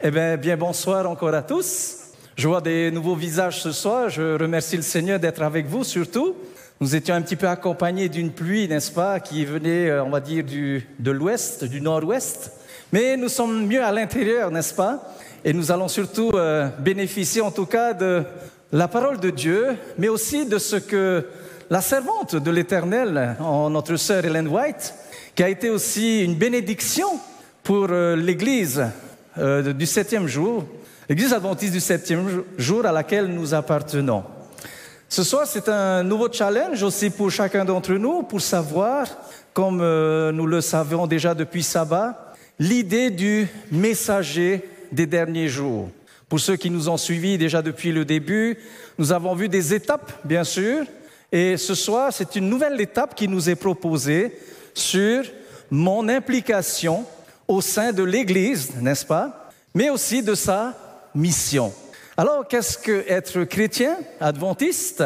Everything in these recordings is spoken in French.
Eh bien, bien bonsoir encore à tous. Je vois des nouveaux visages ce soir. Je remercie le Seigneur d'être avec vous surtout. Nous étions un petit peu accompagnés d'une pluie, n'est-ce pas, qui venait, euh, on va dire, du, de l'ouest, du nord-ouest. Mais nous sommes mieux à l'intérieur, n'est-ce pas? Et nous allons surtout euh, bénéficier en tout cas de la parole de Dieu, mais aussi de ce que la servante de l'Éternel, notre sœur Hélène White, qui a été aussi une bénédiction pour euh, l'Église euh, du septième jour, l'Église adventiste du septième jour à laquelle nous appartenons. Ce soir, c'est un nouveau challenge aussi pour chacun d'entre nous, pour savoir, comme euh, nous le savions déjà depuis Sabbat, l'idée du messager des derniers jours. Pour ceux qui nous ont suivis déjà depuis le début, nous avons vu des étapes, bien sûr, et ce soir, c'est une nouvelle étape qui nous est proposée sur mon implication au sein de l'Église, n'est-ce pas Mais aussi de sa mission. Alors, qu'est-ce que être chrétien adventiste?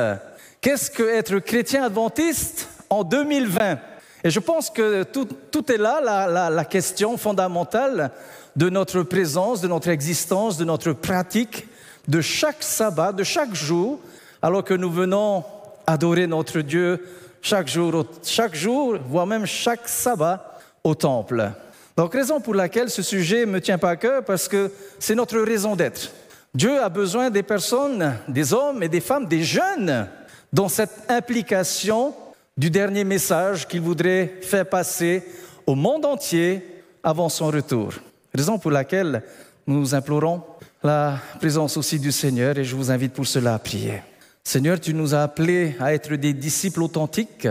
Qu'est-ce que être chrétien adventiste en 2020 Et je pense que tout, est là, la, la question fondamentale de notre présence, de notre existence, de notre pratique, de chaque sabbat, de chaque jour, alors que nous venons adorer notre Dieu chaque jour, chaque jour, voire même chaque sabbat au temple. Donc, raison pour laquelle ce sujet me tient pas à cœur, parce que c'est notre raison d'être. Dieu a besoin des personnes, des hommes et des femmes, des jeunes, dans cette implication du dernier message qu'il voudrait faire passer au monde entier avant son retour. Raison pour laquelle nous implorons la présence aussi du Seigneur et je vous invite pour cela à prier. Seigneur, tu nous as appelés à être des disciples authentiques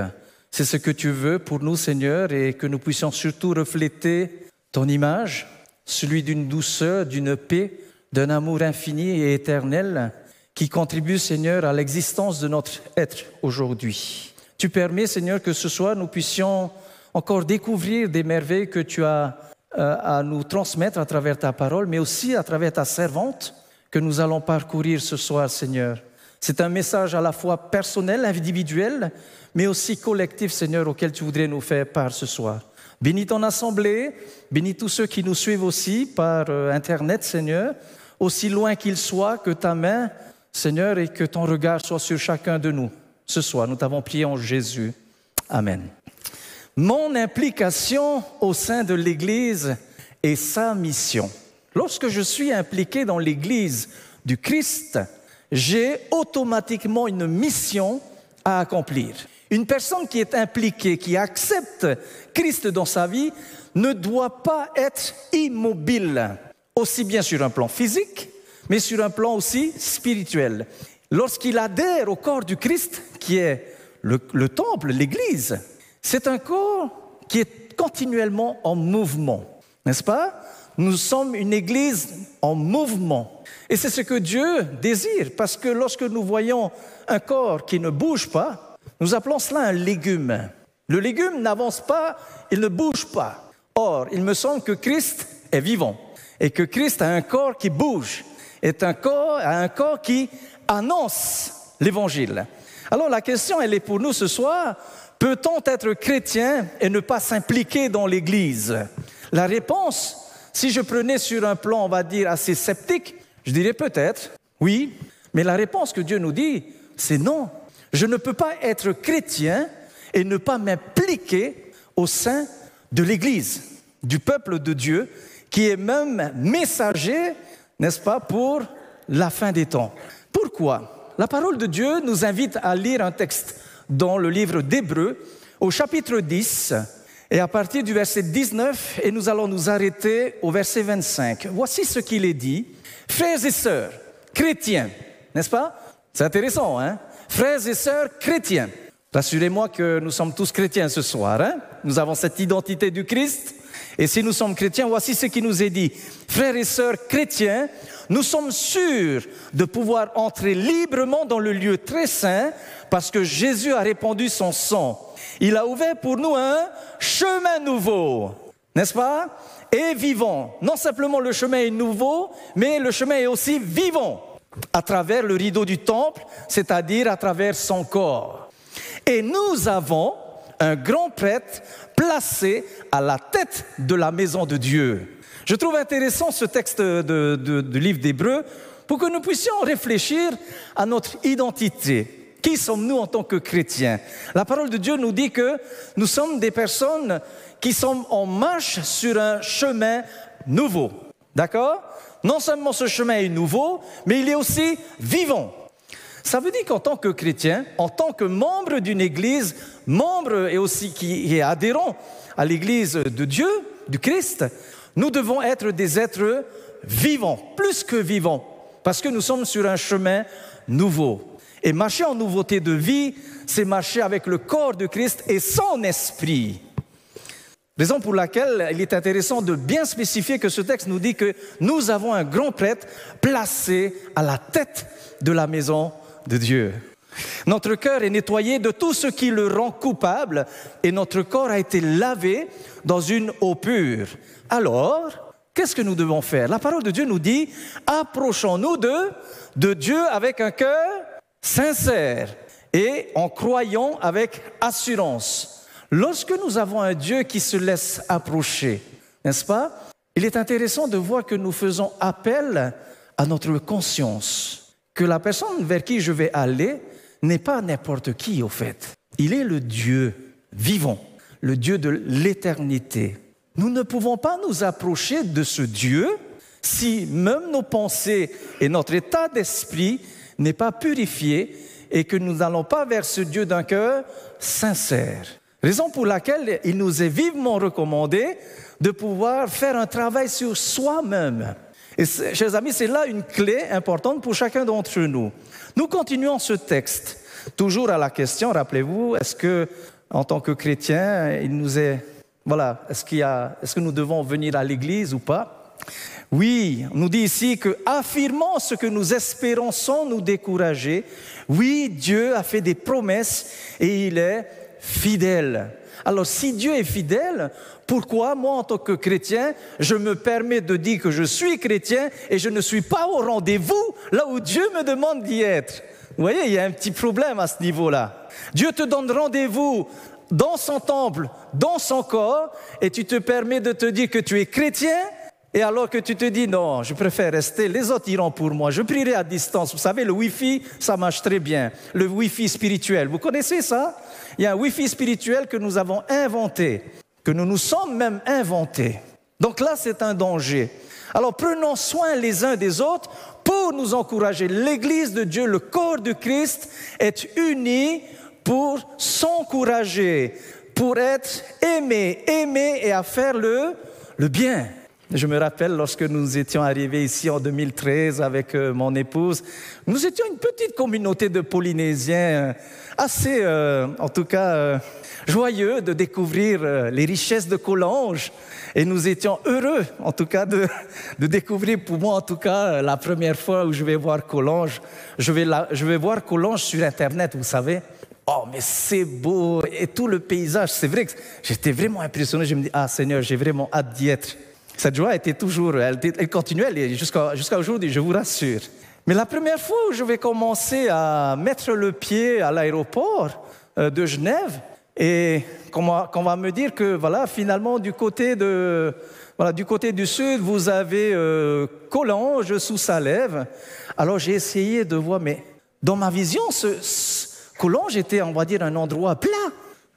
c'est ce que tu veux pour nous, Seigneur, et que nous puissions surtout refléter ton image, celui d'une douceur, d'une paix, d'un amour infini et éternel qui contribue, Seigneur, à l'existence de notre être aujourd'hui. Tu permets, Seigneur, que ce soir nous puissions encore découvrir des merveilles que tu as euh, à nous transmettre à travers ta parole, mais aussi à travers ta servante que nous allons parcourir ce soir, Seigneur. C'est un message à la fois personnel, individuel, mais aussi collectif, Seigneur, auquel tu voudrais nous faire part ce soir. Bénis ton assemblée, bénis tous ceux qui nous suivent aussi par euh, Internet, Seigneur, aussi loin qu'ils soient, que ta main, Seigneur, et que ton regard soit sur chacun de nous. Ce soir, nous t'avons prié en Jésus. Amen. Mon implication au sein de l'Église et sa mission. Lorsque je suis impliqué dans l'Église du Christ, j'ai automatiquement une mission à accomplir. Une personne qui est impliquée, qui accepte Christ dans sa vie, ne doit pas être immobile, aussi bien sur un plan physique, mais sur un plan aussi spirituel. Lorsqu'il adhère au corps du Christ, qui est le, temple, l'Église, c'est un corps qui est continuellement en mouvement, n'est-ce pas? Nous sommes une Église en mouvement. Et c'est ce que Dieu désire, parce que lorsque nous voyons un corps qui ne bouge pas, nous appelons cela un légume. Le légume n'avance pas, il ne bouge pas. Or, il me semble que Christ est vivant et que Christ a un corps qui bouge, est un corps, a un corps qui annonce l'évangile. Alors la question, elle est pour nous ce soir, peut-on être chrétien et ne pas s'impliquer dans l'Église? La réponse, si je prenais sur un plan, on va dire, assez sceptique, je dirais peut-être, oui, mais la réponse que Dieu nous dit, c'est non. Je ne peux pas être chrétien et ne pas m'impliquer au sein de l'Église, du peuple de Dieu, qui est même messager, n'est-ce pas, pour la fin des temps. Pourquoi? La parole de Dieu nous invite à lire un texte dans le livre d'Hébreu, au chapitre 10, et à partir du verset 19, et nous allons nous arrêter au verset 25. Voici ce qu'il est dit. Frères et sœurs, chrétiens, n'est-ce pas? C'est intéressant, hein? Frères et sœurs chrétiens, rassurez-moi que nous sommes tous chrétiens ce soir. Hein nous avons cette identité du Christ. Et si nous sommes chrétiens, voici ce qui nous est dit. Frères et sœurs chrétiens, nous sommes sûrs de pouvoir entrer librement dans le lieu très saint parce que Jésus a répandu son sang. Il a ouvert pour nous un chemin nouveau, n'est-ce pas? Et vivant. Non simplement le chemin est nouveau, mais le chemin est aussi vivant à travers le rideau du temple, c'est-à-dire à travers son corps. Et nous avons un grand prêtre placé à la tête de la maison de Dieu. Je trouve intéressant ce texte du livre d'Hébreu pour que nous puissions réfléchir à notre identité. Qui sommes-nous en tant que chrétiens? La parole de Dieu nous dit que nous sommes des personnes qui sont en marche sur un chemin nouveau. D'accord? Non seulement ce chemin est nouveau, mais il est aussi vivant. Ça veut dire qu'en tant que chrétien, en tant que membre d'une église, membre et aussi qui est adhérent à l'église de Dieu, du Christ, nous devons être des êtres vivants, plus que vivants, parce que nous sommes sur un chemin nouveau. Et marcher en nouveauté de vie, c'est marcher avec le corps de Christ et son esprit. Raison pour laquelle il est intéressant de bien spécifier que ce texte nous dit que nous avons un grand prêtre placé à la tête de la maison de Dieu. Notre cœur est nettoyé de tout ce qui le rend coupable et notre corps a été lavé dans une eau pure. Alors, qu'est-ce que nous devons faire? La parole de Dieu nous dit, approchons-nous de, de Dieu avec un cœur sincère et en croyant avec assurance. Lorsque nous avons un Dieu qui se laisse approcher, n'est-ce pas? Il est intéressant de voir que nous faisons appel à notre conscience que la personne vers qui je vais aller n'est pas n'importe qui au fait. Il est le Dieu vivant, le Dieu de l'éternité. Nous ne pouvons pas nous approcher de ce Dieu si même nos pensées et notre état d'esprit n'est pas purifié et que nous n'allons pas vers ce Dieu d'un cœur sincère. Raison pour laquelle il nous est vivement recommandé de pouvoir faire un travail sur soi-même. Et chers amis, c'est là une clé importante pour chacun d'entre nous. Nous continuons ce texte, toujours à la question, rappelez-vous, est-ce que, en tant que chrétien, il nous est, voilà, est-ce qu'il y a, est-ce que nous devons venir à l'église ou pas? Oui, on nous dit ici que affirmant ce que nous espérons sans nous décourager, oui, Dieu a fait des promesses et il est fidèle. Alors si Dieu est fidèle, pourquoi moi en tant que chrétien, je me permets de dire que je suis chrétien et je ne suis pas au rendez-vous là où Dieu me demande d'y être? Vous voyez, il y a un petit problème à ce niveau-là. Dieu te donne rendez-vous dans son temple, dans son corps, et tu te permets de te dire que tu es chrétien, et alors que tu te dis non, je préfère rester, les autres iront pour moi, je prierai à distance. Vous savez, le Wi-Fi, ça marche très bien. Le Wi-Fi spirituel, vous connaissez ça? Il y a un Wi-Fi spirituel que nous avons inventé, que nous nous sommes même inventés. Donc là, c'est un danger. Alors prenons soin les uns des autres pour nous encourager. L'Église de Dieu, le corps de Christ, est uni pour s'encourager, pour être aimé, aimé et à faire le bien. Je me rappelle lorsque nous étions arrivés ici en 2013 avec euh, mon épouse, nous étions une petite communauté de Polynésiens euh, assez, euh, en tout cas, joyeux de découvrir les richesses de Collonges. Et nous étions heureux, en tout cas, de, découvrir, pour moi, en tout cas, la première fois où je vais voir Collonges. Je vais, je vais voir Collonges sur Internet, vous savez. Oh, mais c'est beau. Et tout le paysage, c'est vrai que j'étais vraiment impressionné. Je me dis, ah Seigneur, j'ai vraiment hâte d'y être. Cette joie était toujours, elle, elle continuait jusqu'à aujourd'hui, je vous rassure. Mais la première fois où je vais commencer à mettre le pied à l'aéroport euh, de Genève, et qu'on va, me dire que voilà, finalement, du côté, de, voilà, du, côté du sud, vous avez euh, Collonges sous Salève. Alors j'ai essayé de voir, mais dans ma vision, ce, Collonges était, on va dire, un endroit plat.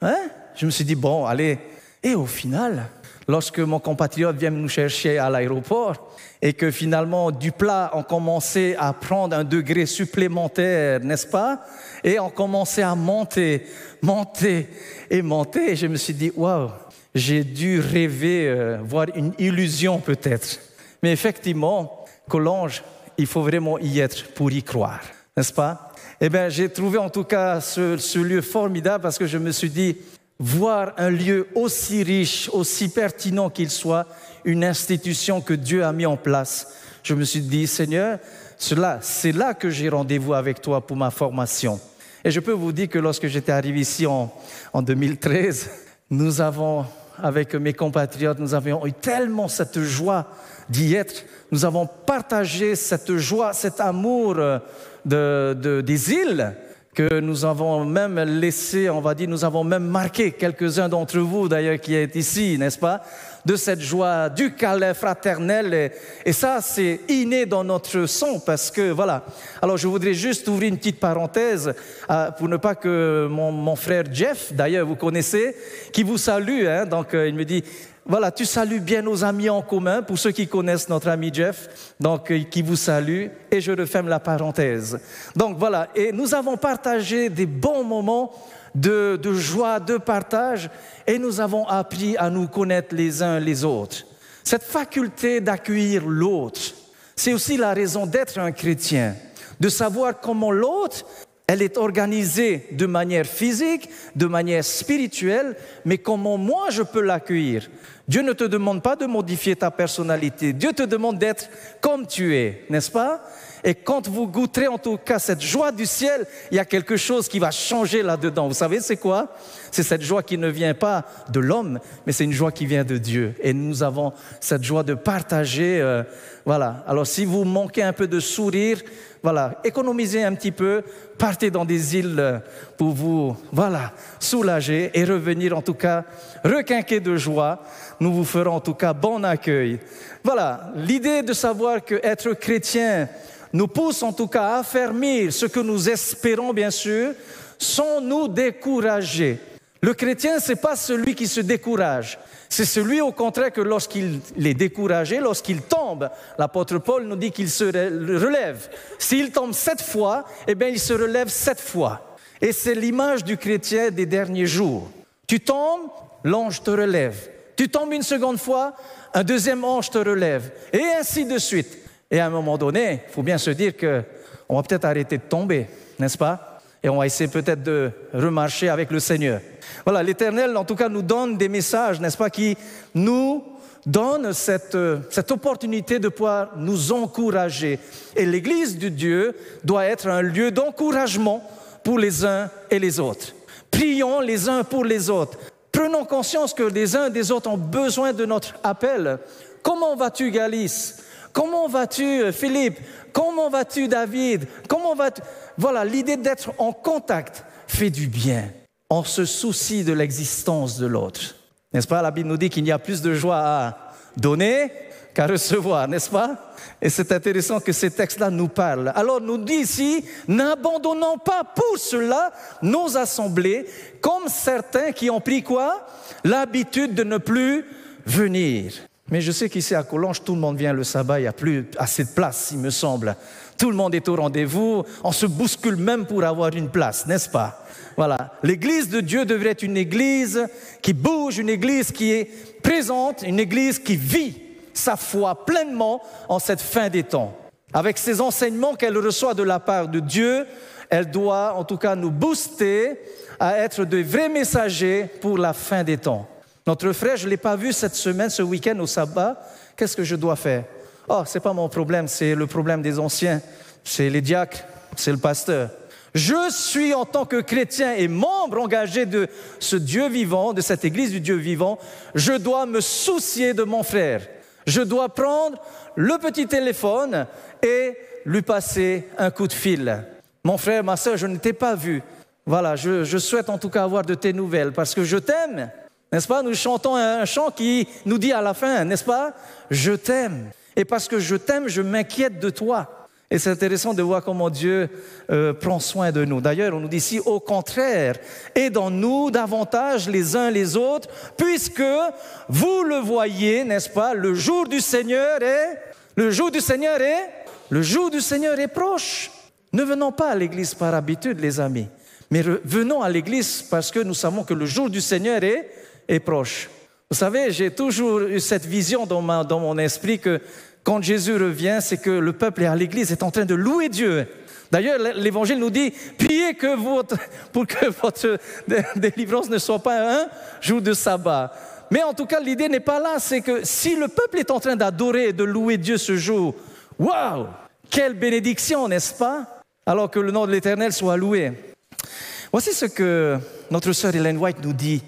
Hein? Je me suis dit, bon, allez. Et au final, lorsque mon compatriote vient nous chercher à l'aéroport et que finalement du plat on commençait à prendre un degré supplémentaire, n'est-ce pas? Et on commençait à monter, monter et monter. Et je me suis dit, waouh, j'ai dû rêver, euh, voir une illusion peut-être. Mais effectivement, Collonges, il faut vraiment y être pour y croire, n'est-ce pas? Eh bien, j'ai trouvé en tout cas ce lieu formidable parce que je me suis dit, voir un lieu aussi riche, aussi pertinent qu'il soit, une institution que Dieu a mis en place, je me suis dit, Seigneur, cela, c'est là que j'ai rendez-vous avec toi pour ma formation. Et je peux vous dire que lorsque j'étais arrivé ici en, en 2013, nous avons, avec mes compatriotes, nous avions eu tellement cette joie d'y être. Nous avons partagé cette joie, cet amour de, des îles que nous avons même laissé, on va dire, nous avons même marqué quelques-uns d'entre vous d'ailleurs qui êtes ici, n'est-ce pas, de cette joie du câlin fraternel. Et, ça, c'est inné dans notre sang parce que, voilà. Alors, je voudrais juste ouvrir une petite parenthèse euh, pour ne pas que mon, frère Jeff, d'ailleurs, vous connaissez, qui vous salue, hein, donc euh, il me dit, voilà, tu salues bien nos amis en commun, pour ceux qui connaissent notre ami Jeff, donc euh, qui vous salue, et je referme la parenthèse. Donc voilà, et nous avons partagé des bons moments de, de joie, de partage, et nous avons appris à nous connaître les uns les autres. Cette faculté d'accueillir l'autre, c'est aussi la raison d'être un chrétien, de savoir comment l'autre elle est organisée de manière physique, de manière spirituelle, mais comment moi je peux l'accueillir Dieu ne te demande pas de modifier ta personnalité, Dieu te demande d'être comme tu es, n'est-ce pas? Et quand vous goûterez en tout cas cette joie du ciel, il y a quelque chose qui va changer là-dedans. Vous savez, c'est quoi? C'est cette joie qui ne vient pas de l'homme, mais c'est une joie qui vient de Dieu. Et nous avons cette joie de partager. Euh, voilà. Alors si vous manquez un peu de sourire, voilà, économisez un petit peu, partez dans des îles pour vous, voilà, soulager et revenir en tout cas requinquer de joie. Nous vous ferons en tout cas bon accueil. Voilà, l'idée de savoir que être chrétien nous pousse en tout cas à affermir ce que nous espérons bien sûr, sans nous décourager. Le chrétien, c'est pas celui qui se décourage. C'est celui au contraire que lorsqu'il est découragé, lorsqu'il tombe, l'apôtre Paul nous dit qu'il se relève. S'il tombe sept fois, eh bien il se relève sept fois. Et c'est l'image du chrétien des derniers jours. Tu tombes, l'ange te relève. Tu tombes une seconde fois, un deuxième ange te relève. Et ainsi de suite. Et à un moment donné, il faut bien se dire qu'on va peut-être arrêter de tomber, n'est-ce pas? Et on va essayer peut-être de remarcher avec le Seigneur. Voilà, l'Éternel, en tout cas, nous donne des messages, n'est-ce pas, qui nous cette, cette opportunité de pouvoir nous encourager. Et l'Église de Dieu doit être un lieu d'encouragement pour les uns et les autres. Prions les uns pour les autres. Prenons conscience que les uns et les autres ont besoin de notre appel. Comment vas-tu, Galice? Comment vas-tu, Philippe? Comment vas-tu, David? Comment vas-tu? Voilà, l'idée d'être en contact fait du bien. On se soucie de l'existence de l'autre. N'est-ce pas? La Bible nous dit qu'il y a plus de joie à donner qu'à recevoir, n'est-ce pas? Et c'est intéressant que ces textes-là nous parlent. Alors nous dit ici, n'abandonnons pas pour cela nos assemblées, comme certains qui ont pris quoi? L'habitude de ne plus venir. Mais je sais qu'ici à Collonges, tout le monde vient le sabbat, il n'y a plus assez de place, il me semble. Tout le monde est au rendez-vous, on se bouscule même pour avoir une place, n'est-ce pas? Voilà, l'église de Dieu devrait être une église qui bouge, une église qui est présente, une église qui vit sa foi pleinement en cette fin des temps. Avec ces enseignements qu'elle reçoit de la part de Dieu, elle doit en tout cas nous booster à être de vrais messagers pour la fin des temps. Notre frère, je ne l'ai pas vu cette semaine, ce week-end au sabbat. Qu'est-ce que je dois faire? Oh, c'est pas mon problème, c'est le problème des anciens, c'est les diacres, c'est le pasteur. Je suis en tant que chrétien et membre engagé de ce Dieu vivant, de cette Église du Dieu vivant, je dois me soucier de mon frère. Je dois prendre le petit téléphone et lui passer un coup de fil. Mon frère, ma soeur, je ne t'ai pas vu. Voilà, je, souhaite en tout cas avoir de tes nouvelles parce que je t'aime. N'est-ce pas? Nous chantons un chant qui nous dit à la fin, n'est-ce pas? Je t'aime. Et parce que je t'aime, je m'inquiète de toi. Et c'est intéressant de voir comment Dieu euh, prend soin de nous. D'ailleurs, on nous dit ici, au contraire, aidons-nous davantage les uns les autres, puisque vous le voyez, n'est-ce pas, le jour du Seigneur est, le jour du Seigneur est, le jour du Seigneur est proche. Ne venons pas à l'église par habitude, les amis, mais venons à l'église parce que nous savons que le jour du Seigneur est, est proche. Vous savez, j'ai toujours eu cette vision dans, mon esprit que quand Jésus revient, c'est que le peuple et l'église est en train de louer Dieu. D'ailleurs, l'évangile nous dit, priez que votre, pour que votre délivrance ne soit pas un jour de sabbat. Mais en tout cas, l'idée n'est pas là, c'est que si le peuple est en train d'adorer et de louer Dieu ce jour, waouh, quelle bénédiction, n'est-ce pas? Alors que le nom de l'Éternel soit loué. Voici ce que notre sœur Hélène White nous dit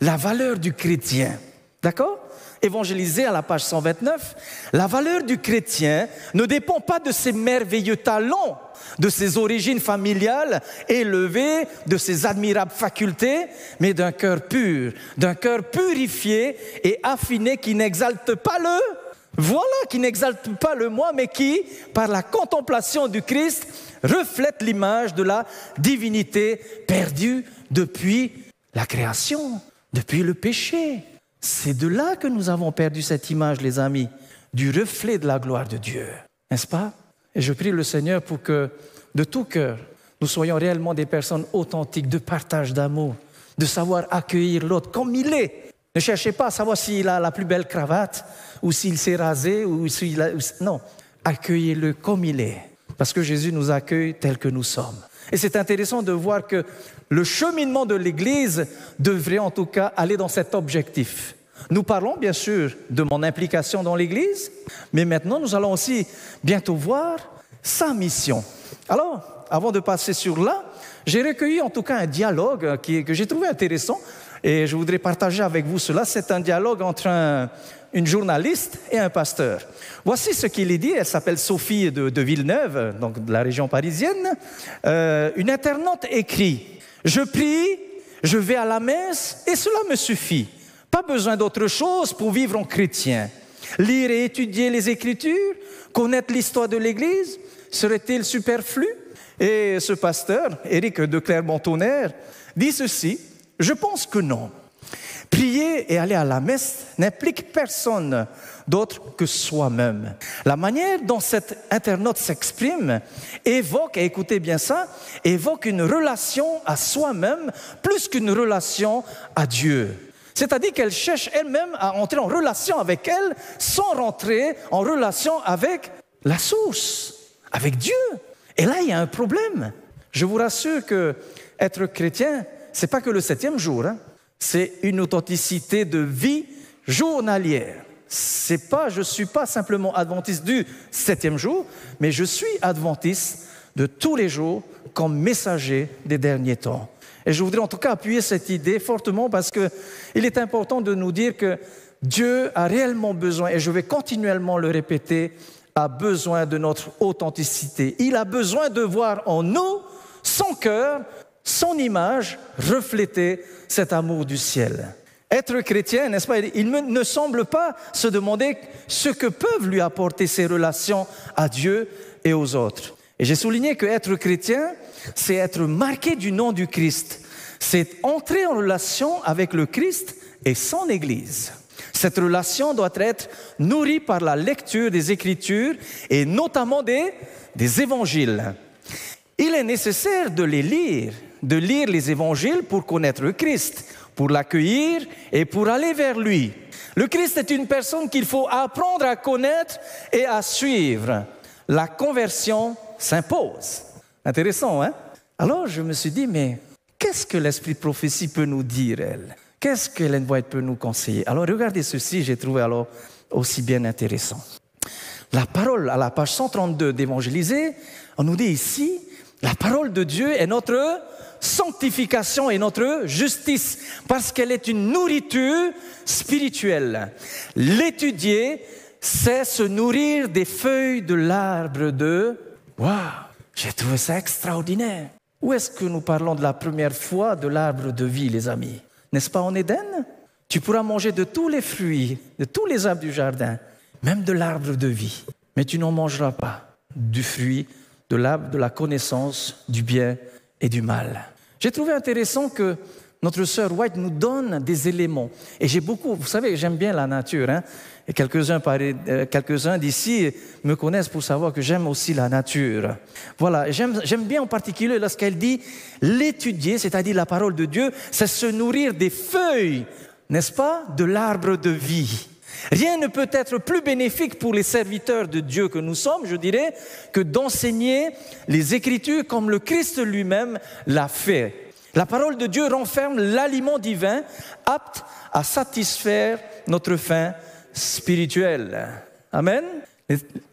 la valeur du chrétien. D'accord? Évangélisé à la page 129, la valeur du chrétien ne dépend pas de ses merveilleux talents, de ses origines familiales élevées, de ses admirables facultés, mais d'un cœur pur, d'un cœur purifié et affiné qui n'exalte pas le voilà qui n'exalte pas le moi, mais qui, par la contemplation du Christ, reflète l'image de la divinité perdue depuis la création, depuis le péché. C'est de là que nous avons perdu cette image, les amis, du reflet de la gloire de Dieu. N'est-ce pas? Et je prie le Seigneur pour que, de tout cœur, nous soyons réellement des personnes authentiques, de partage d'amour, de savoir accueillir l'autre comme il est. Ne cherchez pas à savoir s'il a la plus belle cravate ou s'il s'est rasé ou s'il a... Non, accueillez-le comme il est. Parce que Jésus nous accueille tel que nous sommes. Et c'est intéressant de voir que le cheminement de l'Église devrait en tout cas aller dans cet objectif. Nous parlons bien sûr de mon implication dans l'Église, mais maintenant nous allons aussi bientôt voir sa mission. Alors, avant de passer sur là, j'ai recueilli en tout cas un dialogue que j'ai trouvé intéressant et je voudrais partager avec vous cela. C'est un dialogue entre un, une journaliste et un pasteur. Voici ce qu'il est dit. Elle s'appelle Sophie de, Villeneuve, donc de la région parisienne. Euh, une internaute écrit Je prie, je vais à la messe et cela me suffit. Pas besoin d'autre chose pour vivre en chrétien. Lire et étudier les Écritures, connaître l'histoire de l'Église, serait-il superflu? Et ce pasteur, Éric de Clermont-Tonnerre, dit ceci Je pense que non. Prier et aller à la messe n'implique personne d'autre que soi-même. La manière dont cet internaute s'exprime évoque, et écoutez bien ça, évoque une relation à soi-même plus qu'une relation à Dieu. C'est-à-dire qu'elle cherche elle-même à entrer en relation avec elle sans rentrer en relation avec la source, avec Dieu. Et là, il y a un problème. Je vous rassure que être chrétien, c'est pas que le septième jour. Hein c'est une authenticité de vie journalière. C'est pas, je suis pas simplement adventiste du septième jour, mais je suis adventiste de tous les jours comme messager des derniers temps. Et je voudrais en tout cas appuyer cette idée fortement parce qu'il est important de nous dire que Dieu a réellement besoin, et je vais continuellement le répéter, a besoin de notre authenticité. Il a besoin de voir en nous son cœur, son image refléter cet amour du ciel. Être chrétien, n'est-ce pas, il ne semble pas se demander ce que peuvent lui apporter ses relations à Dieu et aux autres. Et j'ai souligné que être chrétien, c'est être marqué du nom du Christ. C'est entrer en relation avec le Christ et son Église. Cette relation doit être nourrie par la lecture des Écritures et notamment des, des évangiles. Il est nécessaire de les lire de lire les évangiles pour connaître le Christ, pour l'accueillir et pour aller vers lui. Le Christ est une personne qu'il faut apprendre à connaître et à suivre. La conversion s'impose. Intéressant, hein? Alors je me suis dit, mais qu'est-ce que l'esprit prophétie peut nous dire, elle? Qu'est-ce que l'Hélène White peut nous conseiller? Alors regardez ceci, j'ai trouvé alors aussi bien intéressant. La parole à la page 132 d'évangéliser, on nous dit ici, la parole de Dieu est notre sanctification et notre justice, parce qu'elle est une nourriture spirituelle. L'étudier, c'est se nourrir des feuilles de l'arbre de... Waouh, j'ai trouvé ça extraordinaire. Où est-ce que nous parlons de la première fois de l'arbre de vie, les amis? N'est-ce pas en Éden? Tu pourras manger de tous les fruits, de tous les arbres du jardin, même de l'arbre de vie, mais tu n'en mangeras pas du fruit de l'arbre de la connaissance du bien et du mal. J'ai trouvé intéressant que notre sœur White nous donne des éléments. Et j'ai beaucoup, vous savez, j'aime bien la nature. Hein? Et quelques-uns euh, d'ici me connaissent pour savoir que j'aime aussi la nature. Voilà, j'aime bien en particulier lorsqu'elle dit l'étudier, c'est-à-dire la parole de Dieu, c'est se nourrir des feuilles, n'est-ce pas, de l'arbre de vie. Rien ne peut être plus bénéfique pour les serviteurs de Dieu que nous sommes, je dirais, que d'enseigner les Écritures comme le Christ lui-même l'a fait. La parole de Dieu renferme l'aliment divin apte à satisfaire notre faim spirituelle. Amen.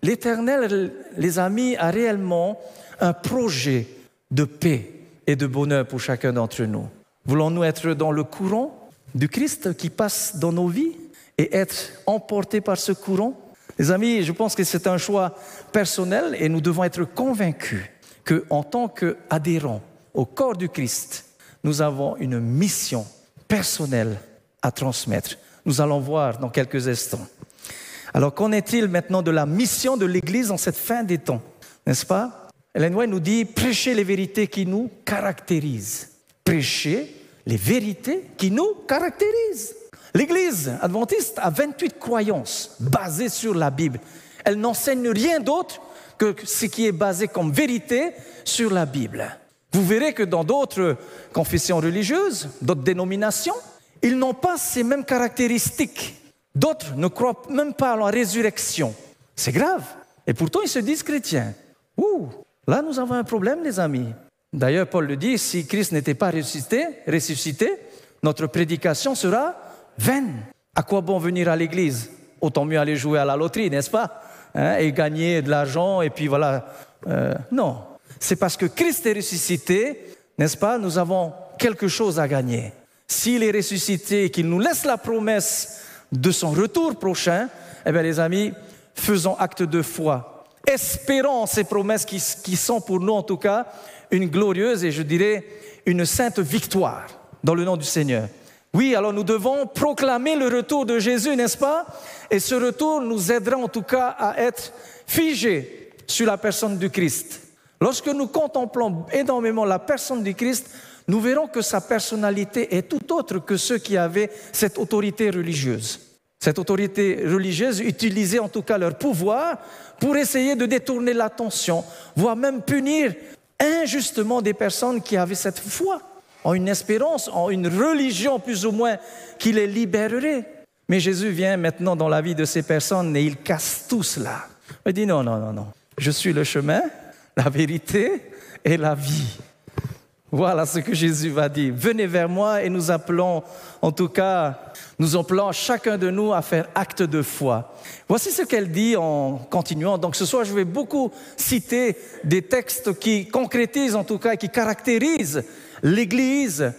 L'Éternel, les amis, a réellement un projet de paix et de bonheur pour chacun d'entre nous. Voulons-nous être dans le courant du Christ qui passe dans nos vies? Et être emporté par ce courant Les amis, je pense que c'est un choix personnel et nous devons être convaincus qu'en tant qu'adhérents au corps du Christ, nous avons une mission personnelle à transmettre. Nous allons voir dans quelques instants. Alors qu'en est-il maintenant de la mission de l'Église en cette fin des temps N'est-ce pas? Hélène White nous dit prêcher les vérités qui nous caractérisent. Prêcher les vérités qui nous caractérisent. L'Église adventiste a 28 croyances basées sur la Bible. Elle n'enseigne rien d'autre que ce qui est basé comme vérité sur la Bible. Vous verrez que dans d'autres confessions religieuses, d'autres dénominations, ils n'ont pas ces mêmes caractéristiques. D'autres ne croient même pas à la résurrection. C'est grave. Et pourtant, ils se disent chrétiens. Ouh, là, nous avons un problème, les amis. D'ailleurs, Paul le dit, si Christ n'était pas ressuscité, ressuscité, notre prédication sera vaine. À quoi bon venir à l'église? Autant mieux aller jouer à la loterie, n'est-ce pas? Hein, Et gagner de l'argent, et puis voilà. Euh, non, c'est parce que Christ est ressuscité, n'est-ce pas? Nous avons quelque chose à gagner. S'il est ressuscité et qu'il nous laisse la promesse de son retour prochain, eh bien les amis, faisons acte de foi. Espérons ces promesses qui, qui sont pour nous en tout cas une glorieuse et je dirais une sainte victoire dans le nom du Seigneur. Oui, alors nous devons proclamer le retour de Jésus, n'est-ce pas? Et ce retour nous aidera en tout cas à être figés sur la personne du Christ. Lorsque nous contemplons énormément la personne du Christ, nous verrons que sa personnalité est tout autre que ceux qui avaient cette autorité religieuse. Cette autorité religieuse utilisait en tout cas leur pouvoir pour essayer de détourner l'attention, voire même punir injustement des personnes qui avaient cette foi, en une espérance, en une religion plus ou moins qui les libérerait. Mais Jésus vient maintenant dans la vie de ces personnes et il casse tout cela. Il dit non, non, non, non. Je suis le chemin, la vérité et la vie. Voilà ce que Jésus va dire. Venez vers moi et nous appelons, en tout cas, nous appelons chacun de nous à faire acte de foi. Voici ce qu'elle dit en continuant. Donc ce soir, je vais beaucoup citer des textes qui concrétisent, en tout cas, qui caractérisent l'Église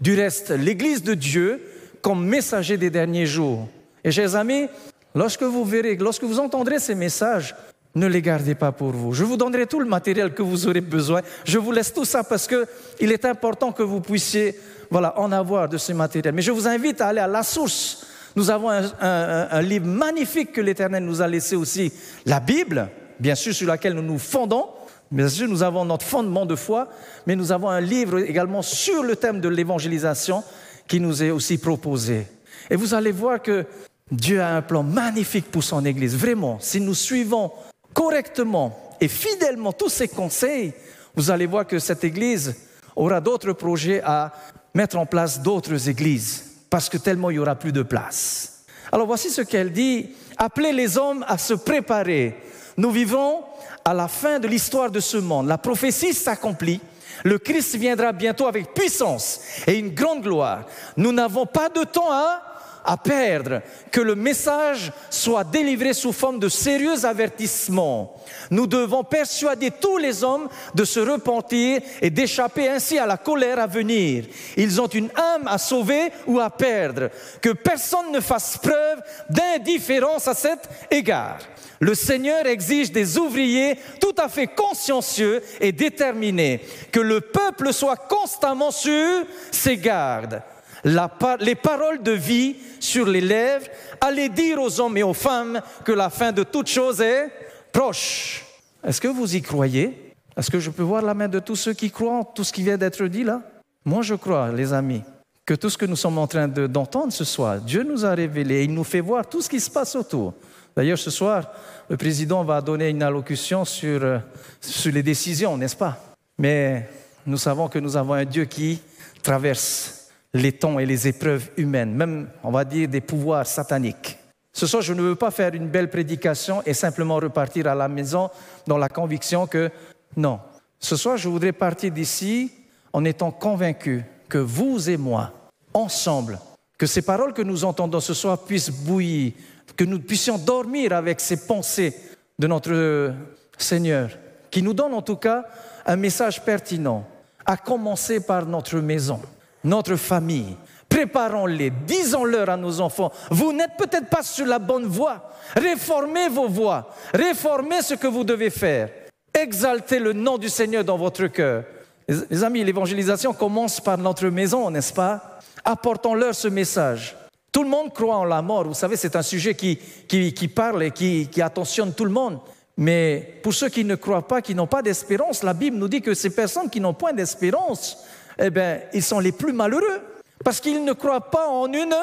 du reste, l'Église de Dieu comme messager des derniers jours. Et chers amis, lorsque vous verrez, lorsque vous entendrez ces messages, ne les gardez pas pour vous. Je vous donnerai tout le matériel que vous aurez besoin. Je vous laisse tout ça parce qu'il est important que vous puissiez voilà, en avoir de ce matériel. Mais je vous invite à aller à la source. Nous avons un, un livre magnifique que l'Éternel nous a laissé aussi, la Bible, bien sûr sur laquelle nous nous fondons. Bien sûr, nous avons notre fondement de foi, mais nous avons un livre également sur le thème de l'évangélisation qui nous est aussi proposé. Et vous allez voir que Dieu a un plan magnifique pour son Église. Vraiment, si nous suivons correctement et fidèlement tous ces conseils, vous allez voir que cette Église aura d'autres projets à mettre en place d'autres églises, parce que tellement il n'y aura plus de place. Alors voici ce qu'elle dit, appelez les hommes à se préparer. Nous vivons à la fin de l'histoire de ce monde. La prophétie s'accomplit. Le Christ viendra bientôt avec puissance et une grande gloire. Nous n'avons pas de temps à à perdre, que le message soit délivré sous forme de sérieux avertissements. Nous devons persuader tous les hommes de se repentir et d'échapper ainsi à la colère à venir. Ils ont une âme à sauver ou à perdre. Que personne ne fasse preuve d'indifférence à cet égard. Le Seigneur exige des ouvriers tout à fait consciencieux et déterminés. Que le peuple soit constamment sur ses gardes les paroles de vie sur les lèvres, allez dire aux hommes et aux femmes que la fin de toute chose est proche. Est-ce que vous y croyez? Est-ce que je peux voir la main de tous ceux qui croient en tout ce qui vient d'être dit là? Moi, je crois, les amis, que tout ce que nous sommes en train d'entendre ce soir, Dieu nous a révélé, il nous fait voir tout ce qui se passe autour. D'ailleurs, ce soir, le président va donner une allocution sur, euh, sur les décisions, n'est-ce pas? Mais nous savons que nous avons un Dieu qui traverse les temps et les épreuves humaines, même, on va dire, des pouvoirs sataniques. Ce soir, je ne veux pas faire une belle prédication et simplement repartir à la maison dans la conviction que non. Ce soir, je voudrais partir d'ici en étant convaincu que vous et moi, ensemble, que ces paroles que nous entendons ce soir puissent bouillir, que nous puissions dormir avec ces pensées de notre Seigneur, qui nous donne en tout cas un message pertinent, à commencer par notre maison notre famille, Préparons-les, disons-leur à nos enfants, vous n'êtes peut-être pas sur la bonne voie. Réformez vos voies, réformez ce que vous devez faire. Exaltez le nom du Seigneur dans votre cœur. Les amis, l'évangélisation commence par notre maison, n'est-ce pas? Apportons-leur ce message. Tout le monde croit en la mort. Vous savez, c'est un sujet qui, qui, parle et qui, qui attentionne tout le monde. Mais pour ceux qui ne croient pas, qui n'ont pas d'espérance, la Bible nous dit que ces personnes qui n'ont point d'espérance, eh bien, ils sont les plus malheureux parce qu'ils ne croient pas en une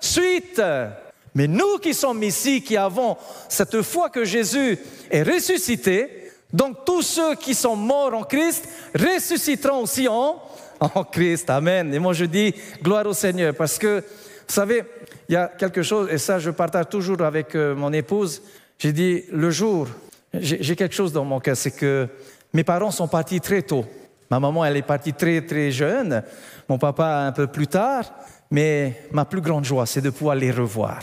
suite. Mais nous qui sommes ici, qui avons cette foi que Jésus est ressuscité, donc tous ceux qui sont morts en Christ ressusciteront aussi en, en Christ. Amen. Et moi je dis gloire au Seigneur parce que, vous savez, il y a quelque chose, et ça je partage toujours avec euh, mon épouse, j'ai dit le jour, j'ai quelque chose dans mon cœur, c'est que mes parents sont partis très tôt. Ma maman, elle est partie très très jeune, mon papa un peu plus tard, mais ma plus grande joie, c'est de pouvoir les revoir.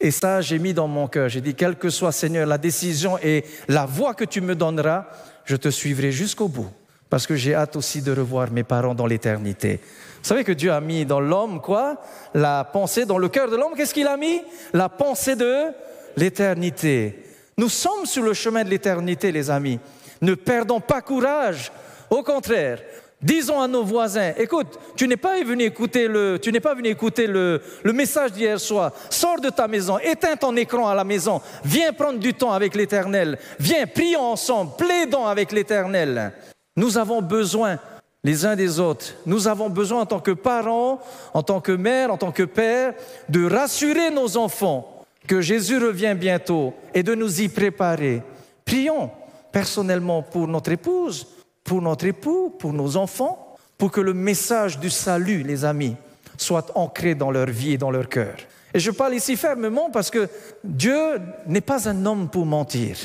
Et ça, j'ai mis dans mon cœur. J'ai dit, quelle que soit, Seigneur, la décision et la voie que tu me donneras, je te suivrai jusqu'au bout. Parce que j'ai hâte aussi de revoir mes parents dans l'éternité. Vous savez que Dieu a mis dans l'homme quoi? La pensée, dans le cœur de l'homme, qu'est-ce qu'il a mis? La pensée de l'éternité. Nous sommes sur le chemin de l'éternité, les amis. Ne perdons pas courage. Au contraire, disons à nos voisins, écoute, tu n'es pas venu écouter le, tu n'es pas venu écouter le, message d'hier soir. Sors de ta maison, éteins ton écran à la maison, viens prendre du temps avec l'Éternel. Viens, prions ensemble, plaidons avec l'Éternel. Nous avons besoin les uns des autres. Nous avons besoin en tant que parents, en tant que mère, en tant que père, de rassurer nos enfants que Jésus revient bientôt et de nous y préparer. Prions personnellement pour notre épouse, pour notre époux, pour nos enfants, pour que le message du salut, les amis, soit ancré dans leur vie et dans leur cœur. Et je parle ici fermement parce que Dieu n'est pas un homme pour mentir.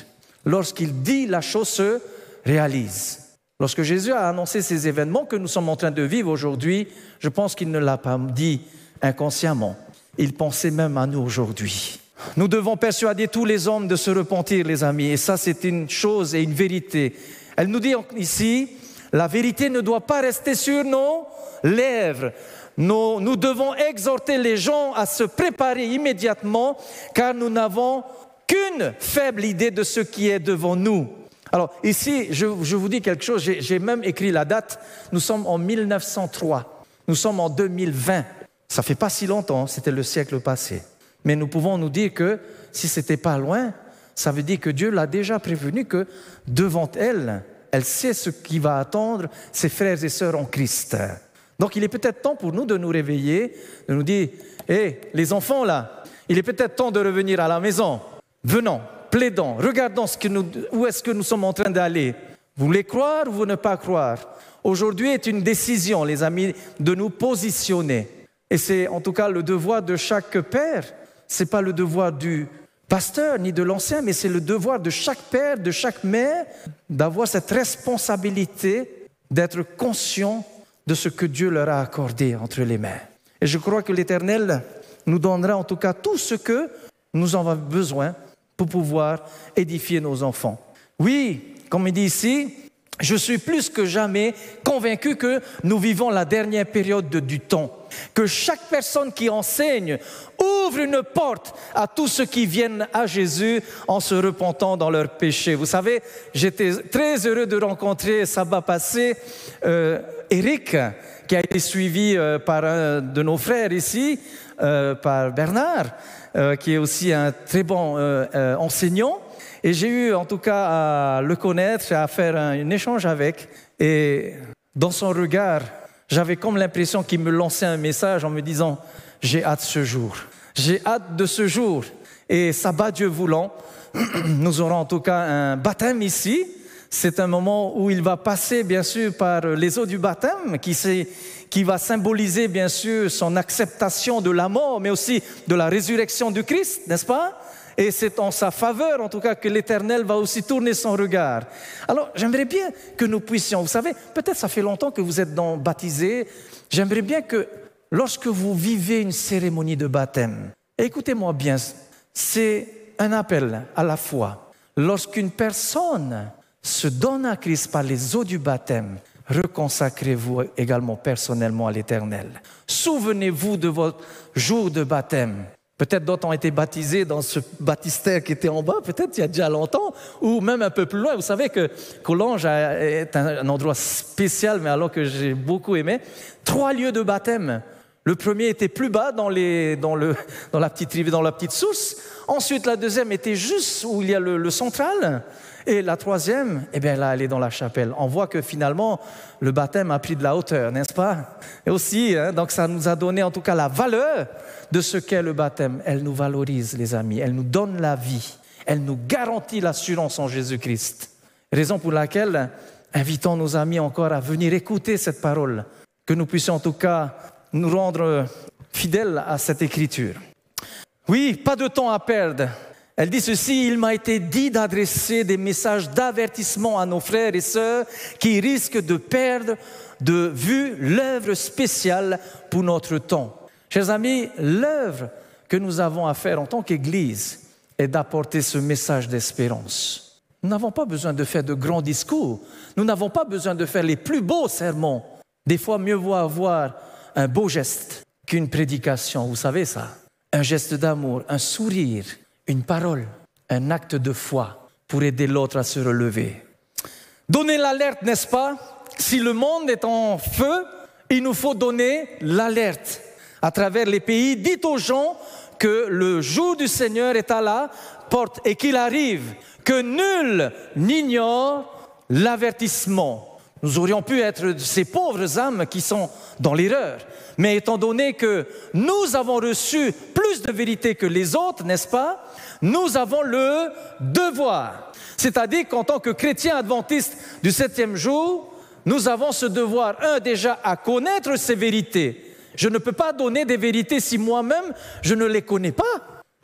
Lorsqu'il dit, la chose se réalise. Lorsque Jésus a annoncé ces événements que nous sommes en train de vivre aujourd'hui, je pense qu'il ne l'a pas dit inconsciemment. Il pensait même à nous aujourd'hui. Nous devons persuader tous les hommes de se repentir, les amis. Et ça, c'est une chose et une vérité. Elle nous dit ici, la vérité ne doit pas rester sur nos lèvres. Nous, devons exhorter les gens à se préparer immédiatement, car nous n'avons qu'une faible idée de ce qui est devant nous. Alors ici, je, je vous dis quelque chose, j'ai même écrit la date, nous sommes en 1903, nous sommes en 2020, ça fait pas si longtemps, c'était le siècle passé. Mais nous pouvons nous dire que si c'était pas loin, ça veut dire que Dieu l'a déjà prévenu que devant elle, elle sait ce qui va attendre ses frères et sœurs en Christ. Donc il est peut-être temps pour nous de nous réveiller, de nous dire, hé, les enfants là, il est peut-être temps de revenir à la maison. Venons, plaidons, regardons où est-ce que nous sommes en train d'aller. Vous voulez croire ou vous ne pas croire? Aujourd'hui est une décision, les amis, de nous positionner. Et c'est en tout cas le devoir de chaque père ce n'est pas le devoir du pasteur ni de l'ancien, mais c'est le devoir de chaque père, de chaque mère, d'avoir cette responsabilité d'être conscient de ce que Dieu leur a accordé entre les mains. Et je crois que l'Éternel nous donnera en tout cas tout ce que nous avons besoin pour pouvoir édifier nos enfants. Oui, comme il dit ici, je suis plus que jamais convaincu que nous vivons la dernière période du temps, que chaque personne qui enseigne ouvre une porte à tous ceux qui viennent à Jésus en se repentant dans leurs péchés. Vous savez, j'étais très heureux de rencontrer sabbat passé euh, Eric, qui a été suivi euh, par un de nos frères ici, euh, par Bernard, qui est aussi un très bon enseignant. Et j'ai eu en tout cas à le connaître, à faire un, échange avec. Et dans son regard, j'avais comme l'impression qu'il me lançait un message en me disant, j'ai hâte ce jour. J'ai hâte de ce jour. Et sabbat Dieu voulant, nous aurons en tout cas un baptême ici. C'est un moment où il va passer bien sûr par les eaux du baptême qui, qui va symboliser bien sûr son acceptation de la mort, mais aussi de la résurrection du Christ, n'est-ce pas? Et c'est en sa faveur, en tout cas, que l'Éternel va aussi tourner son regard. Alors, j'aimerais bien que nous puissions, vous savez, peut-être ça fait longtemps que vous êtes dans, baptisé, j'aimerais bien que lorsque vous vivez une cérémonie de baptême, écoutez-moi bien, c'est un appel à la foi. Lorsqu'une personne se donne à Christ par les eaux du baptême, reconsacrez-vous également personnellement à l'Éternel. Souvenez-vous de votre jour de baptême. Peut-être d'autres ont été baptisés dans ce baptistère qui était en bas, peut-être il y a déjà longtemps, ou même un peu plus loin. Vous savez que Collonges est un endroit spécial, mais alors que j'ai beaucoup aimé. Trois lieux de baptême. Le premier était plus bas dans, la petite rivière, dans la petite source. Ensuite, la deuxième était juste où il y a le central. Et la troisième, eh bien là, elle est dans la chapelle. On voit que finalement, le baptême a pris de la hauteur, n'est-ce pas? Et aussi, hein, donc ça nous a donné en tout cas la valeur de ce qu'est le baptême. Elle nous valorise, les amis. Elle nous donne la vie. Elle nous garantit l'assurance en Jésus-Christ. Raison pour laquelle invitons nos amis encore à venir écouter cette parole, que nous puissions en tout cas nous rendre fidèles à cette écriture. Oui, pas de temps à perdre. Elle dit ceci, il m'a été dit d'adresser des messages d'avertissement à nos frères et sœurs qui risquent de perdre de vue l'œuvre spéciale pour notre temps. Chers amis, l'œuvre que nous avons à faire en tant qu'Église est d'apporter ce message d'espérance. Nous n'avons pas besoin de faire de grands discours, nous n'avons pas besoin de faire les plus beaux sermons. Des fois, mieux vaut avoir un beau geste qu'une prédication, vous savez ça. Un geste d'amour, un sourire, une parole, un acte de foi pour aider l'autre à se relever. Donner l'alerte, n'est-ce pas? Si le monde est en feu, il nous faut donner l'alerte. À travers les pays, dites aux gens que le jour du Seigneur est à la porte et qu'il arrive, que nul n'ignore l'avertissement. Nous aurions pu être ces pauvres âmes qui sont dans l'erreur. Mais étant donné que nous avons reçu plus de vérité que les autres, n'est-ce pas? Nous avons le devoir. C'est-à-dire qu'en tant que chrétiens adventistes du septième jour, nous avons ce devoir, un, déjà à connaître ces vérités. Je ne peux pas donner des vérités si moi-même je ne les connais pas.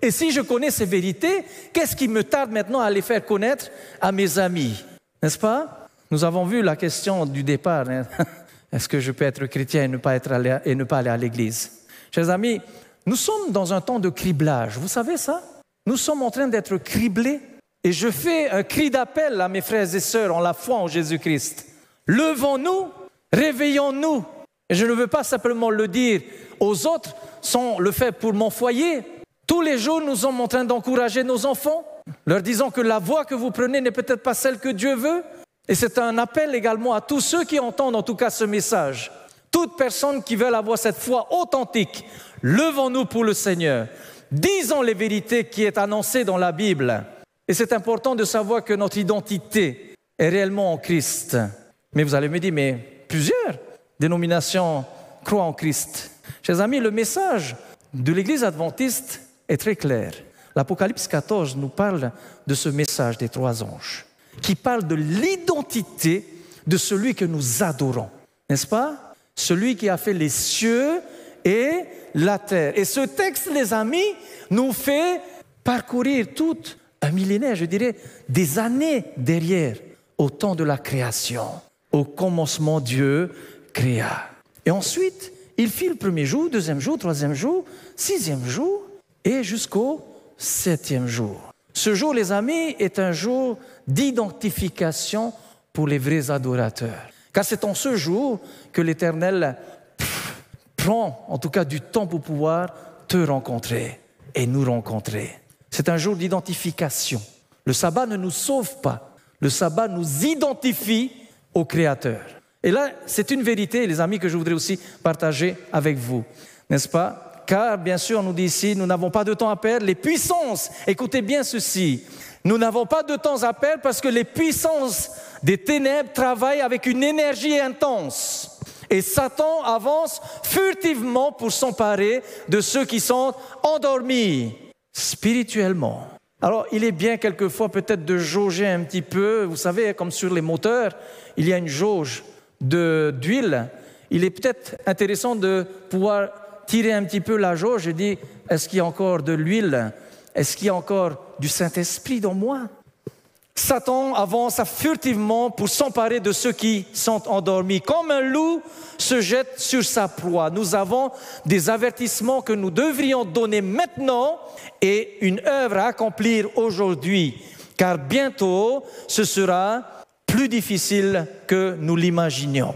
Et si je connais ces vérités, qu'est-ce qui me tarde maintenant à les faire connaître à mes amis? N'est-ce pas? Nous avons vu la question du départ. Hein. Est-ce que je peux être chrétien et ne pas, être et ne pas aller à l'église? Chers amis, nous sommes dans un temps de criblage. Vous savez ça? Nous sommes en train d'être criblés et je fais un cri d'appel à mes frères et sœurs en la foi en Jésus-Christ. Levons-nous, réveillons-nous. Et je ne veux pas simplement le dire aux autres sans le faire pour mon foyer. Tous les jours, nous sommes en train d'encourager nos enfants, leur disant que la voie que vous prenez n'est peut-être pas celle que Dieu veut. Et c'est un appel également à tous ceux qui entendent en tout cas ce message. Toute personne qui veut avoir cette foi authentique, levons-nous pour le Seigneur. Disons les vérités qui est annoncées dans la Bible. Et c'est important de savoir que notre identité est réellement en Christ. Mais vous allez me dire, mais plusieurs dénominations croient en Christ. Chers amis, le message de l'Église adventiste est très clair. L'Apocalypse 14 nous parle de ce message des trois anges, qui parle de l'identité de celui que nous adorons. N'est-ce pas? Celui qui a fait les cieux et la terre. Et ce texte, les amis, nous fait parcourir tout un millénaire, je dirais, des années derrière, au temps de la création. Au commencement, Dieu créa. Et ensuite, il fit le premier jour, deuxième jour, troisième jour, sixième jour, et jusqu'au septième jour. Ce jour, les amis, est un jour d'identification pour les vrais adorateurs. Car c'est en ce jour que l'Éternel prends en tout cas du temps pour pouvoir te rencontrer et nous rencontrer. C'est un jour d'identification. Le sabbat ne nous sauve pas. Le sabbat nous identifie au Créateur. Et là, c'est une vérité, les amis, que je voudrais aussi partager avec vous. N'est-ce pas? Car, bien sûr, on nous dit ici, nous n'avons pas de temps à perdre. Les puissances, écoutez bien ceci, nous n'avons pas de temps à perdre parce que les puissances des ténèbres travaillent avec une énergie intense. Et Satan avance furtivement pour s'emparer de ceux qui sont endormis spirituellement. Alors, il est bien quelquefois peut-être de jauger un petit peu, vous savez, comme sur les moteurs, il y a une jauge d'huile. Il est peut-être intéressant de pouvoir tirer un petit peu la jauge et dire, est-ce qu'il y a encore de l'huile? Est-ce qu'il y a encore du Saint-Esprit dans moi? Satan avance furtivement pour s'emparer de ceux qui sont endormis. Comme un loup se jette sur sa proie. Nous avons des avertissements que nous devrions donner maintenant et une œuvre à accomplir aujourd'hui. Car bientôt, ce sera plus difficile que nous l'imaginions.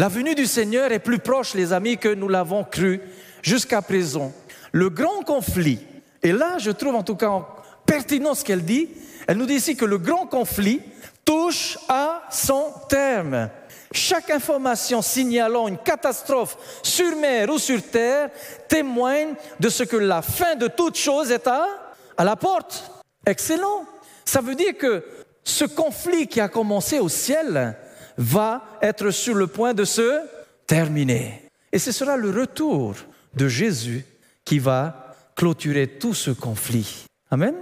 La venue du Seigneur est plus proche, les amis, que nous l'avons cru jusqu'à présent. Le grand conflit, et là je trouve en tout cas pertinent ce qu'elle dit, elle nous dit ici que le grand conflit touche à son terme. Chaque information signalant une catastrophe sur mer ou sur terre témoigne de ce que la fin de toute chose est à, à la porte. Excellent. Ça veut dire que ce conflit qui a commencé au ciel va être sur le point de se terminer. Et ce sera le retour de Jésus qui va clôturer tout ce conflit. Amen.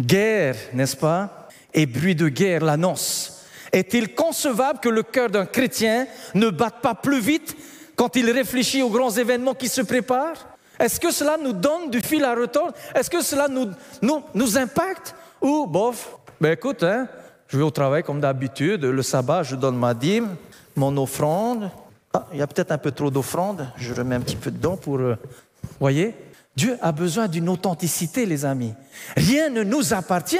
Guerre, n'est-ce pas? Et bruit de guerre l'annonce. Est-il concevable que le cœur d'un chrétien ne batte pas plus vite quand il réfléchit aux grands événements qui se préparent? Est-ce que cela nous donne du fil à retordre? Est-ce que cela nous, nous, nous impacte? Ou, bof, ben écoute, hein, je vais au travail comme d'habitude, le sabbat, je donne ma dîme, mon offrande. Ah, il y a peut-être un peu trop d'offrande, je remets un petit peu dedans pour... Euh, voyez Dieu a besoin d'une authenticité, les amis. Rien ne nous appartient,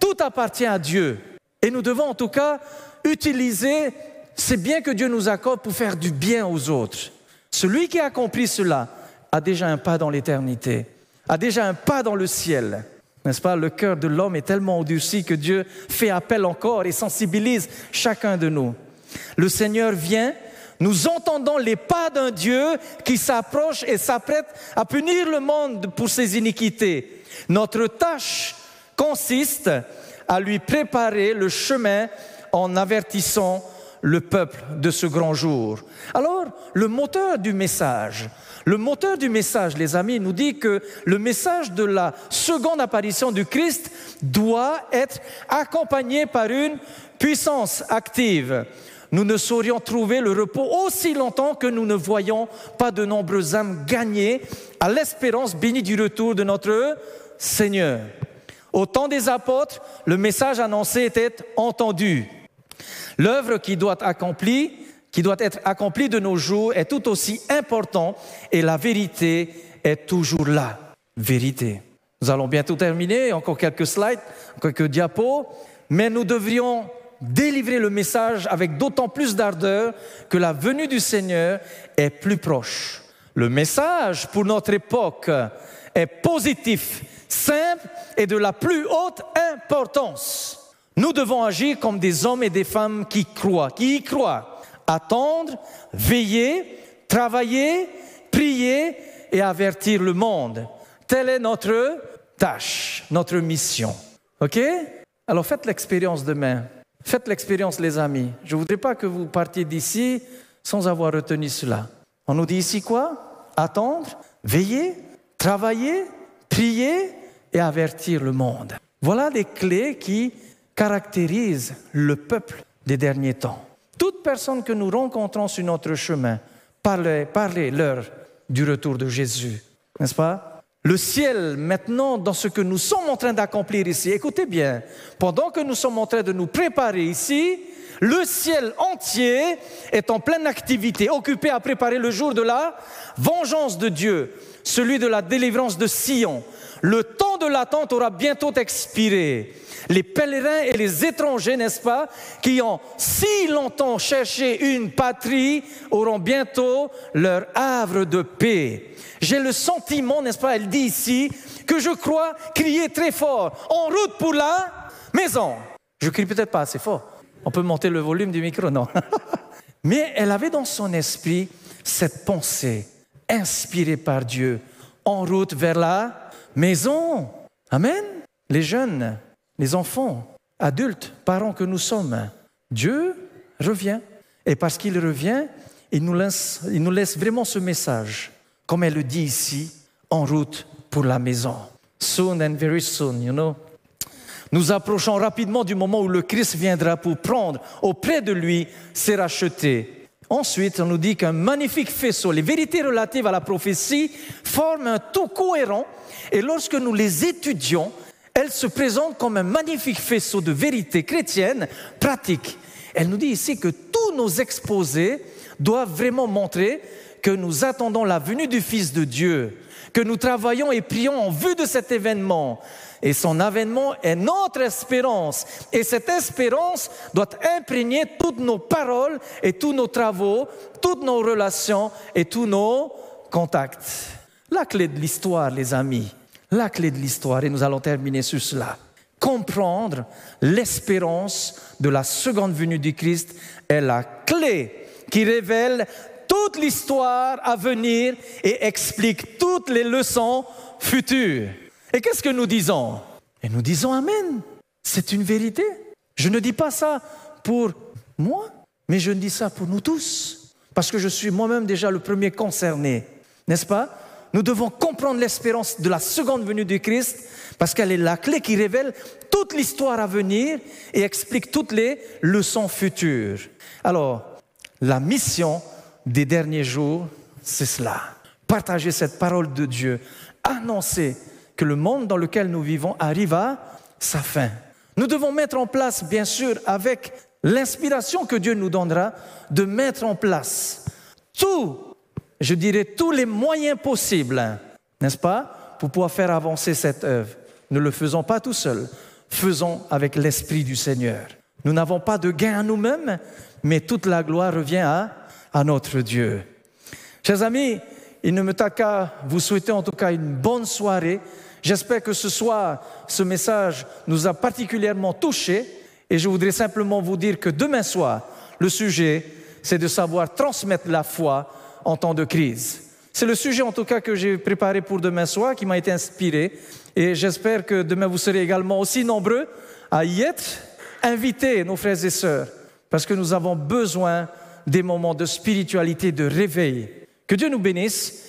tout appartient à Dieu. Et nous devons en tout cas utiliser ces biens que Dieu nous accorde pour faire du bien aux autres. Celui qui a compris cela a déjà un pas dans l'éternité, a déjà un pas dans le ciel. N'est-ce pas? Le cœur de l'homme est tellement endurci que Dieu fait appel encore et sensibilise chacun de nous. Le Seigneur vient nous entendons les pas d'un Dieu qui s'approche et s'apprête à punir le monde pour ses iniquités. Notre tâche consiste à lui préparer le chemin en avertissant le peuple de ce grand jour. Alors, le moteur du message, le moteur du message, les amis, nous dit que le message de la seconde apparition du Christ doit être accompagné par une puissance active nous ne saurions trouver le repos aussi longtemps que nous ne voyons pas de nombreuses âmes gagnées à l'espérance bénie du retour de notre Seigneur. Au temps des apôtres, le message annoncé était entendu. L'œuvre qui doit qui doit être accomplie de nos jours est tout aussi important et la vérité est toujours là. Vérité. Nous allons bientôt terminer, encore quelques slides, quelques diapos, mais nous devrions délivrer le message avec d'autant plus d'ardeur que la venue du Seigneur est plus proche. Le message pour notre époque est positif, simple et de la plus haute importance. Nous devons agir comme des hommes et des femmes qui croient, qui y croient, attendre, veiller, travailler, prier et avertir le monde. Telle est notre tâche, notre mission. OK? Alors faites l'expérience demain. Faites l'expérience, les amis. Je ne voudrais pas que vous partiez d'ici sans avoir retenu cela. On nous dit ici quoi? Attendre, veiller, travailler, prier et avertir le monde. Voilà des clés qui caractérisent le peuple des derniers temps. Toute personne que nous rencontrons sur notre chemin, parlez, parlez-leur du retour de Jésus, n'est-ce pas? Le ciel maintenant dans ce que nous sommes en train d'accomplir ici. Écoutez bien, pendant que nous sommes en train de nous préparer ici, le ciel entier est en pleine activité, occupé à préparer le jour de la vengeance de Dieu, celui de la délivrance de Sion. Le temps de l'attente aura bientôt expiré. Les pèlerins et les étrangers, n'est-ce pas, qui ont si longtemps cherché une patrie, auront bientôt leur havre de paix. J'ai le sentiment, n'est-ce pas, elle dit ici, que je crois crier très fort, en route pour la maison. Je crie peut-être pas assez fort. On peut monter le volume du micro, non? Mais elle avait dans son esprit cette pensée inspirée par Dieu, en route vers la maison. Amen. Les jeunes, les enfants, adultes, parents que nous sommes, Dieu revient. Et parce qu'il revient, il nous, laisse, vraiment ce message, comme elle le dit ici, en route pour la maison. Soon and very soon, you know. Nous approchons rapidement du moment où le Christ viendra pour prendre auprès de lui ses rachetés. Ensuite, on nous dit qu'un magnifique faisceau, les vérités relatives à la prophétie, forment un tout cohérent et lorsque nous les étudions, elles se présentent comme un magnifique faisceau de vérités chrétiennes pratiques. Elle nous dit ici que tous nos exposés doivent vraiment montrer que nous attendons la venue du Fils de Dieu, que nous travaillons et prions en vue de cet événement. Et son avènement est notre espérance. Et cette espérance doit imprégner toutes nos paroles et tous nos travaux, toutes nos relations et tous nos contacts. La clé de l'histoire, les amis, la clé de l'histoire, et nous allons terminer sur cela. Comprendre l'espérance de la seconde venue du Christ est la clé qui révèle toute l'histoire à venir et explique toutes les leçons futures. Et qu'est-ce que nous disons? Et nous disons Amen. C'est une vérité. Je ne dis pas ça pour moi, mais je dis ça pour nous tous. Parce que je suis moi-même déjà le premier concerné. N'est-ce pas? Nous devons comprendre l'espérance de la seconde venue du Christ parce qu'elle est la clé qui révèle toute l'histoire à venir et explique toutes les leçons futures. Alors, la mission des derniers jours, c'est cela. Partager cette parole de Dieu, annoncer que le monde dans lequel nous vivons arrive à sa fin. Nous devons mettre en place, bien sûr, avec l'inspiration que Dieu nous donnera, de mettre en place tout, je dirais, tous les moyens possibles, n'est-ce pas, pour pouvoir faire avancer cette œuvre. Ne le faisons pas tout seul, faisons avec l'Esprit du Seigneur. Nous n'avons pas de gain à nous-mêmes, mais toute la gloire revient à, à notre Dieu. Chers amis, il ne me t'a qu'à vous souhaiter en tout cas une bonne soirée. J'espère que ce soir, ce message nous a particulièrement touchés et je voudrais simplement vous dire que demain soir, le sujet, c'est de savoir transmettre la foi en temps de crise. C'est le sujet en tout cas que j'ai préparé pour demain soir, qui m'a été inspiré. Et j'espère que demain vous serez également aussi nombreux à y être. Invitez nos frères et sœurs, parce que nous avons besoin des moments de spiritualité, de réveil. Que Dieu nous bénisse